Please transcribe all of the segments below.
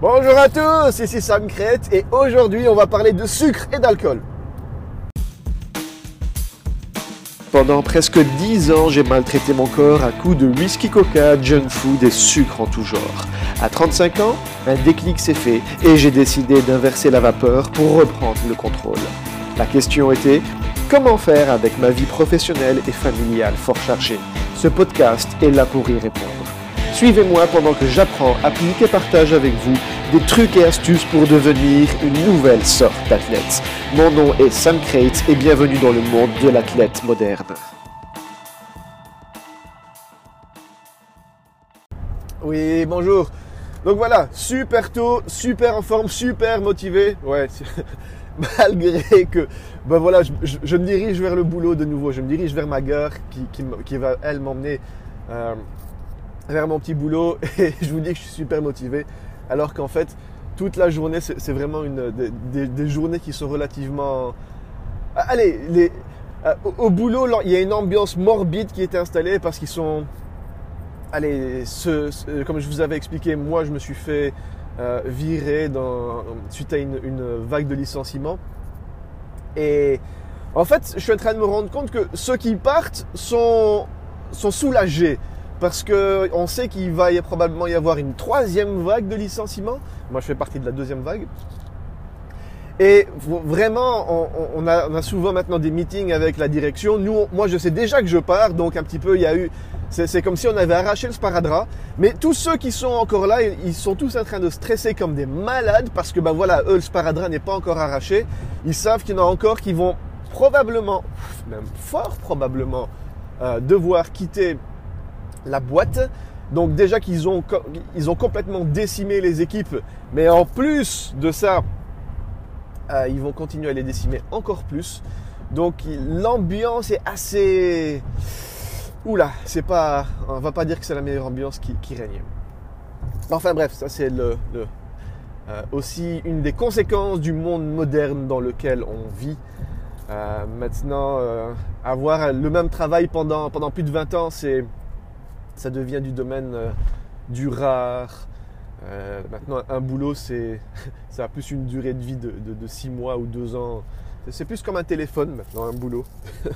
Bonjour à tous, ici Sam Crête et aujourd'hui on va parler de sucre et d'alcool. Pendant presque 10 ans, j'ai maltraité mon corps à coups de whisky coca, junk food et sucre en tout genre. À 35 ans, un déclic s'est fait et j'ai décidé d'inverser la vapeur pour reprendre le contrôle. La question était comment faire avec ma vie professionnelle et familiale fort chargée? Ce podcast est là pour y répondre. Suivez-moi pendant que j'apprends, applique et partage avec vous des trucs et astuces pour devenir une nouvelle sorte d'athlète. Mon nom est Sam Crate et bienvenue dans le monde de l'athlète moderne. Oui, bonjour. Donc voilà, super tôt, super en forme, super motivé. Ouais, malgré que, ben voilà, je, me dirige vers le boulot de nouveau. Je me dirige vers ma gare qui, va, elle, m'emmener euh, vers mon petit boulot et je vous dis que je suis super motivé. Alors qu'en fait, toute la journée, c'est vraiment une, des, journées qui sont relativement... Ah, allez, euh, au, boulot, il y a une ambiance morbide qui est installée parce qu'ils sont... Allez, ce, comme je vous avais expliqué, moi je me suis fait euh, virer suite à une, une vague de licenciements. Et en fait, je suis en train de me rendre compte que ceux qui partent sont, sont soulagés parce qu'on sait qu'il va probablement y avoir une troisième vague de licenciements. Moi, je fais partie de la deuxième vague. Et vraiment, on, a, souvent maintenant des meetings avec la direction. Nous, moi, je sais déjà que je pars, donc un petit peu, il y a eu, c'est comme si on avait arraché le sparadrap. Mais tous ceux qui sont encore là, ils sont tous en train de stresser comme des malades parce que, ben voilà, eux, le sparadrap n'est pas encore arraché. Ils savent qu'il y en a encore qui vont probablement, même fort probablement, euh, devoir quitter la boîte. Donc déjà qu'ils ont, ils ont complètement décimé les équipes, mais en plus de ça, euh, ils vont continuer à les décimer encore plus. Donc l'ambiance est assez... Oula, c'est pas... On va pas dire que c'est la meilleure ambiance qui, règne. Enfin bref, ça c'est le, euh, aussi une des conséquences du monde moderne dans lequel on vit. Euh, maintenant, avoir le même travail pendant, pendant plus de 20 ans, c'est ça devient du domaine euh, du rare. Euh, maintenant, un boulot, c'est, ça a plus une durée de vie de, de, 6 mois ou 2 ans. C'est plus comme un téléphone maintenant, un boulot.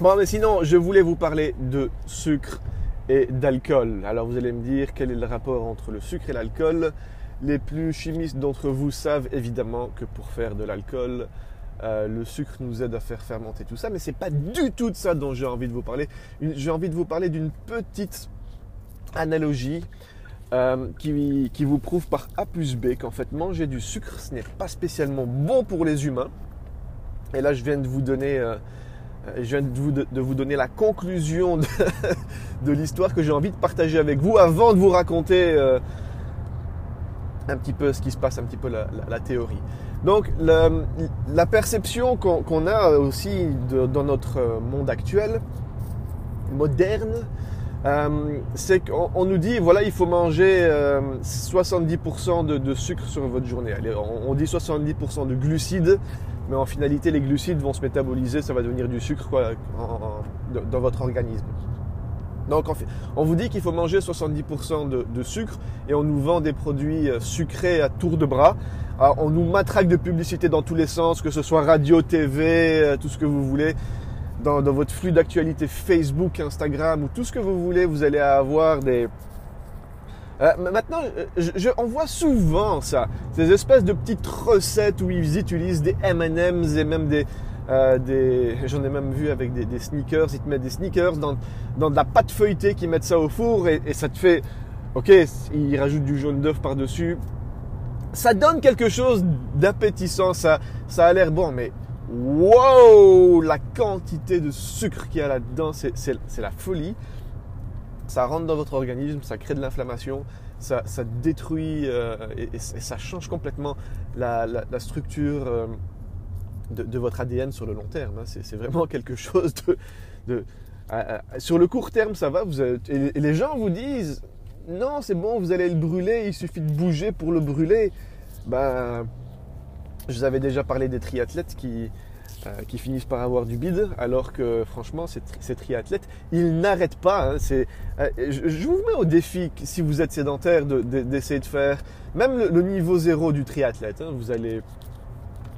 bon, mais sinon, je voulais vous parler de sucre et d'alcool. Alors vous allez me dire quel est le rapport entre le sucre et l'alcool? Les plus chimistes d'entre vous savent évidemment que pour faire de l'alcool, euh, le sucre nous aide à faire fermenter tout ça, mais c'est pas du tout de ça dont j'ai envie de vous parler. J'ai envie de vous parler d'une petite analogie euh, qui, vous prouve par A plus B qu'en fait manger du sucre ce n'est pas spécialement bon pour les humains. Et là je viens de vous donner, euh, la conclusion de, l'histoire que j'ai envie de partager avec vous avant de vous raconter un petit peu ce qui se passe, un petit peu la théorie. Donc la perception qu'on a aussi dans notre monde actuel, moderne, euh, c'est qu'on nous dit, voilà, il faut manger 70% euh, de, sucre sur votre journée. on, dit 70% de glucides, mais en finalité, les glucides vont se métaboliser, ça va devenir du sucre dans votre organisme. Donc on vous dit qu'il faut manger 70% de, sucre et on nous vend des produits euh, sucrés à tour de bras. on nous matraque de publicité dans tous les sens, que ce soit radio, TV, euh, tout ce que vous voulez. Dans, votre flux d'actualité Facebook, Instagram ou tout ce que vous voulez, vous allez avoir des... Euh, maintenant, on voit souvent ça, ces espèces de petites recettes où ils utilisent des M&M's et même des, euh, j'en ai même vu avec des, sneakers, ils te mettent des sneakers dans, dans de la pâte feuilletée, qui mettent ça au four et, ça te fait, ok, ils rajoutent du jaune d'œuf par-dessus. Ça donne quelque chose d'appétissant, ça, ça a l'air bon, mais wow, la quantité de sucre qu'il y a là-dedans, c'est la folie. Ça rentre dans votre organisme, ça crée de l'inflammation, ça, ça, détruit euh, et, ça change complètement la, la, structure. Euh, de, votre ADN sur le long terme. Hein. C'est vraiment quelque chose de... sur le court terme, ça va. Et, les gens vous disent, non, c'est bon, vous allez le brûler, il suffit de bouger pour le brûler. Ben, je vous avais déjà parlé des triathlètes qui, euh, qui finissent par avoir du bide, alors que franchement, ces, triathlètes, ils n'arrêtent pas. Hein. euh, je, vous mets au défi, si vous êtes sédentaire, d'essayer de, faire même le, niveau zéro du triathlète. Hein. vous, allez,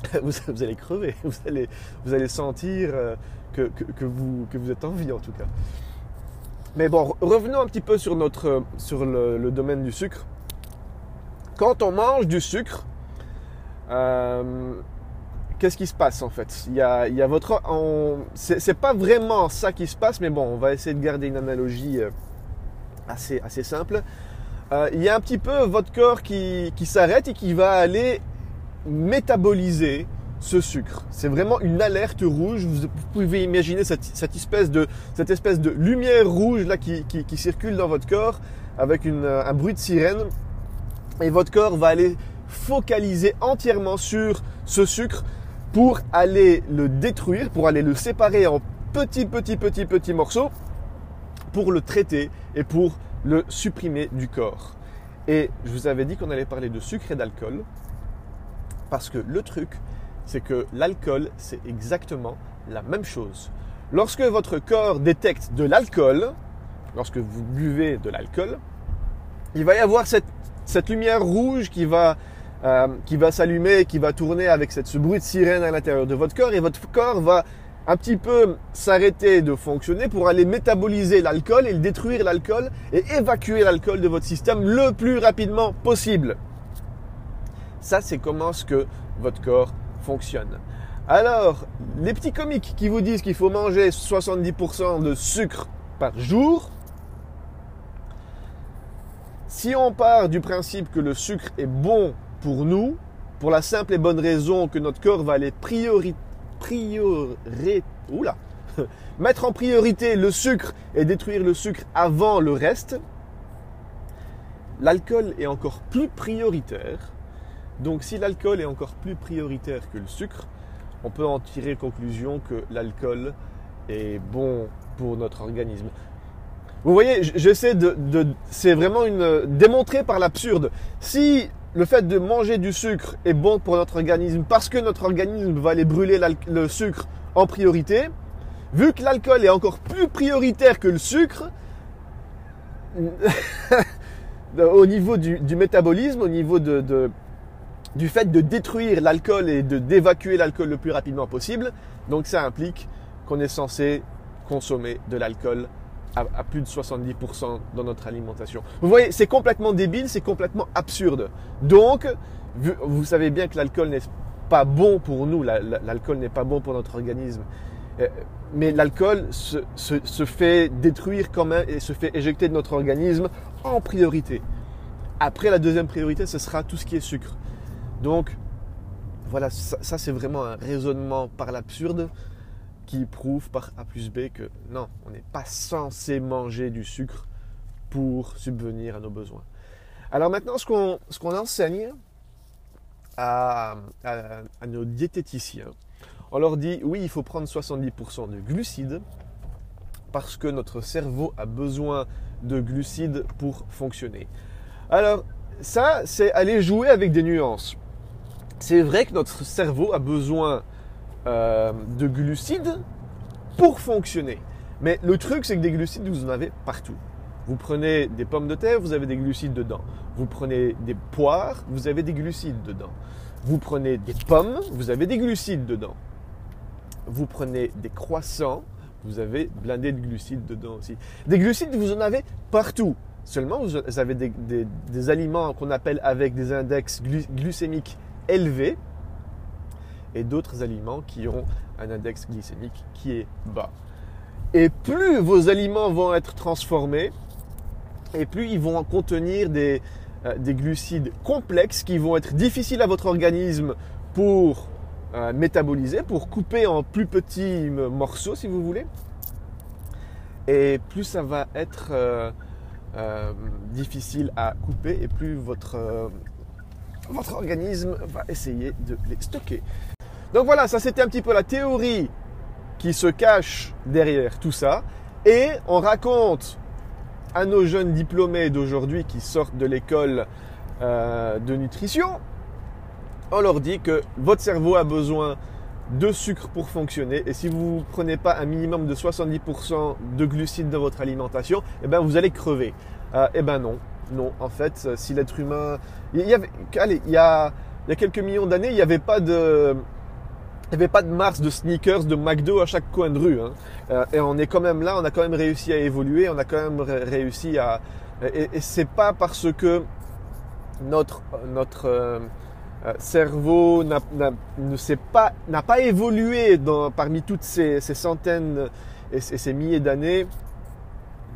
vous, allez crever, vous allez, vous allez sentir euh, que, que, vous, que vous êtes en vie en tout cas. Mais bon, revenons un petit peu sur, notre, sur le, domaine du sucre. Quand on mange du sucre, qu'est-ce qui se passe en fait? Il y a, il y a votre, c'est pas vraiment ça qui se passe, mais bon, on va essayer de garder une analogie euh, assez, assez simple. Euh, il y a un petit peu votre corps qui, qui s'arrête et qui va aller métaboliser ce sucre. C'est vraiment une alerte rouge. Vous, pouvez imaginer cette, espèce de, cette espèce de lumière rouge là qui, circule dans votre corps avec un bruit de sirène. Et votre corps va aller focaliser entièrement sur ce sucre pour aller le détruire, pour aller le séparer en petits, petits, petits, petits morceaux, pour le traiter et pour le supprimer du corps. Et je vous avais dit qu'on allait parler de sucre et d'alcool, parce que le truc, c'est que l'alcool, c'est exactement la même chose. Lorsque votre corps détecte de l'alcool, lorsque vous buvez de l'alcool, il va y avoir cette, lumière rouge qui va euh, qui va s'allumer, qui va tourner avec cette, ce bruit de sirène à l'intérieur de votre corps et votre corps va un petit peu s'arrêter de fonctionner pour aller métaboliser l'alcool et détruire l'alcool et évacuer l'alcool de votre système le plus rapidement possible. Ça, c'est comment ce que votre corps fonctionne. Alors, les petits comiques qui vous disent qu'il faut manger 70% de sucre par jour, si on part du principe que le sucre est bon pour nous, pour la simple et bonne raison que notre corps va aller priori, oula, mettre en priorité le sucre et détruire le sucre avant le reste, l'alcool est encore plus prioritaire. Donc si l'alcool est encore plus prioritaire que le sucre, on peut en tirer conclusion que l'alcool est bon pour notre organisme. Vous voyez, j'essaie de, c'est vraiment une démontré par l'absurde. Si le fait de manger du sucre est bon pour notre organisme parce que notre organisme va aller brûler le sucre en priorité, vu que l'alcool est encore plus prioritaire que le sucre, au niveau du, métabolisme, au niveau de, du fait de détruire l'alcool et de d'évacuer l'alcool le plus rapidement possible, donc ça implique qu'on est censé consommer de l'alcool à, plus de 70% dans notre alimentation. Vous voyez, c'est complètement débile, c'est complètement absurde. Donc, vous savez bien que l'alcool n'est pas bon pour nous, l'alcool n'est pas bon pour notre organisme. Euh, mais l'alcool se, se, fait détruire quand même et se fait éjecter de notre organisme en priorité. Après, la deuxième priorité, ce sera tout ce qui est sucre. Donc, voilà, ça c'est vraiment un raisonnement par l'absurde qui prouve par A plus B que non, on n'est pas censé manger du sucre pour subvenir à nos besoins. Alors maintenant, ce qu'on enseigne à, à, nos diététiciens, on leur dit oui, il faut prendre 70% de glucides parce que notre cerveau a besoin de glucides pour fonctionner. Alors ça, c'est aller jouer avec des nuances. C'est vrai que notre cerveau a besoin euh, de glucides pour fonctionner. Mais le truc, c'est que des glucides, vous en avez partout. Vous prenez des pommes de terre, vous avez des glucides dedans. Vous prenez des poires, vous avez des glucides dedans. Vous prenez des pommes, vous avez des glucides dedans. Vous prenez des croissants, vous avez blindé de glucides dedans aussi. Des glucides, vous en avez partout. Seulement, vous avez des, aliments qu'on appelle avec des index glycémiques élevés et d'autres aliments qui ont un index glycémique qui est bas. Et plus vos aliments vont être transformés, et plus ils vont contenir des, euh, des glucides complexes qui vont être difficiles à votre organisme pour euh, métaboliser, pour couper en plus petits morceaux si vous voulez. Et plus ça va être euh, difficile à couper et plus votre, votre organisme va essayer de les stocker. Donc voilà, ça c'était un petit peu la théorie qui se cache derrière tout ça. Et on raconte à nos jeunes diplômés d'aujourd'hui qui sortent de l'école euh, de nutrition, on leur dit que votre cerveau a besoin de sucre pour fonctionner. Et si vous ne prenez pas un minimum de 70% de glucides dans votre alimentation, eh ben vous allez crever. Euh, eh ben non, non. En fait, si l'être humain, il y allez, il y a, quelques millions d'années, il n'y avait pas de il avait pas de Mars, de sneakers, de McDo à chaque coin de rue. Hein. Euh, et on est quand même là, on a quand même réussi à évoluer, on a quand même réussi à... Et, et c'est pas parce que notre, notre euh, euh, cerveau n'a pas, évolué parmi toutes ces, centaines et ces milliers d'années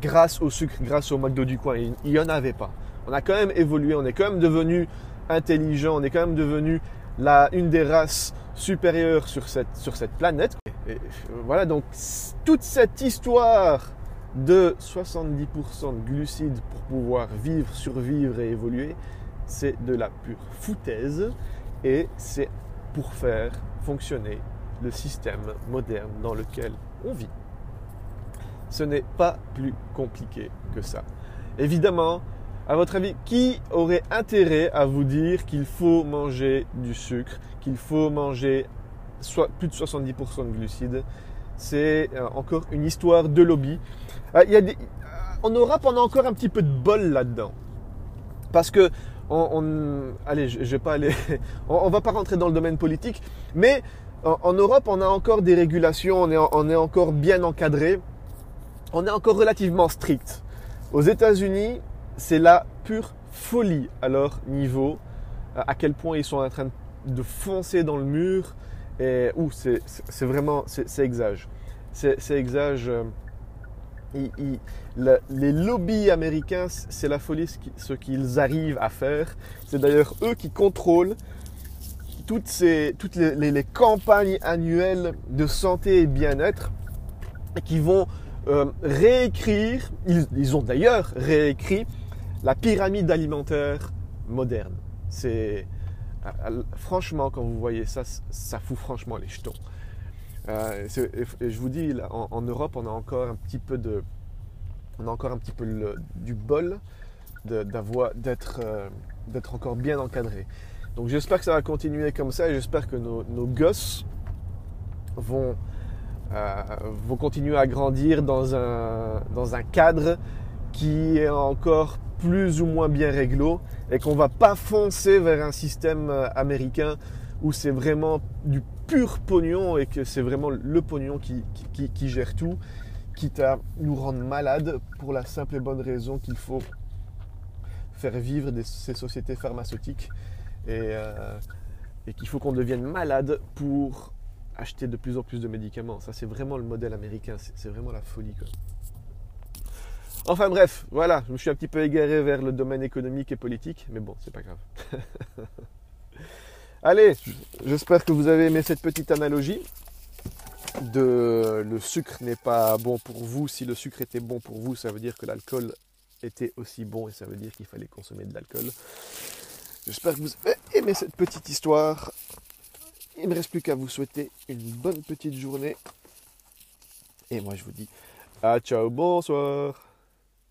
grâce au sucre, grâce au McDo du coin. Il n'y en avait pas. On a quand même évolué, on est quand même devenu intelligent, on est quand même devenu la, une des races supérieures sur cette, sur cette planète. Voilà, donc toute cette histoire de 70% de glucides pour pouvoir vivre, survivre et évoluer, c'est de la pure foutaise et c'est pour faire fonctionner le système moderne dans lequel on vit. Ce n'est pas plus compliqué que ça. Évidemment, à votre avis, qui aurait intérêt à vous dire qu'il faut manger du sucre, qu'il faut manger plus de 70% de glucides? C'est euh, encore une histoire de lobby. Euh, il y Europe, on a encore un petit peu de bol là-dedans. Parce que, on, va pas rentrer dans le domaine politique, mais en, Europe, on a encore des régulations, on est, on est encore bien encadré, on est encore relativement strict. Aux États-Unis, c'est la pure folie à leur niveau, à quel point ils sont en train de foncer dans le mur. Et c'est vraiment, c'est exage. C'est exage. Euh, les lobbies américains, c'est la folie ce qu'ils arrivent à faire. C'est d'ailleurs eux qui contrôlent toutes, toutes les, campagnes annuelles de santé et bien-être qui vont euh, réécrire, ils ont d'ailleurs réécrit la pyramide alimentaire moderne. C'est franchement quand vous voyez ça, ça fout franchement les jetons. Euh, et je vous dis, en, Europe, on a encore un petit peu de, on a encore un petit peu du bol d'être euh, encore bien encadré. Donc j'espère que ça va continuer comme ça et j'espère que nos, gosses vont euh, vont continuer à grandir dans un cadre qui est encore plus ou moins bien réglo et qu'on va pas foncer vers un système euh, américain où c'est vraiment du pur pognon et que c'est vraiment le pognon qui, qui, gère tout, quitte à nous rendre malades pour la simple et bonne raison qu'il faut faire vivre ces sociétés pharmaceutiques et, euh, et qu'il faut qu'on devienne malade pour acheter de plus en plus de médicaments. Ça, c'est vraiment le modèle américain, c'est vraiment la folie. Quoi. Enfin bref, voilà, je me suis un petit peu égaré vers le domaine économique et politique, mais bon, c'est pas grave. Allez, j'espère que vous avez aimé cette petite analogie de le sucre n'est pas bon pour vous. Si le sucre était bon pour vous, ça veut dire que l'alcool était aussi bon et ça veut dire qu'il fallait consommer de l'alcool. J'espère que vous avez aimé cette petite histoire. Il ne me reste plus qu'à vous souhaiter une bonne petite journée. Et moi je vous dis à ciao, bonsoir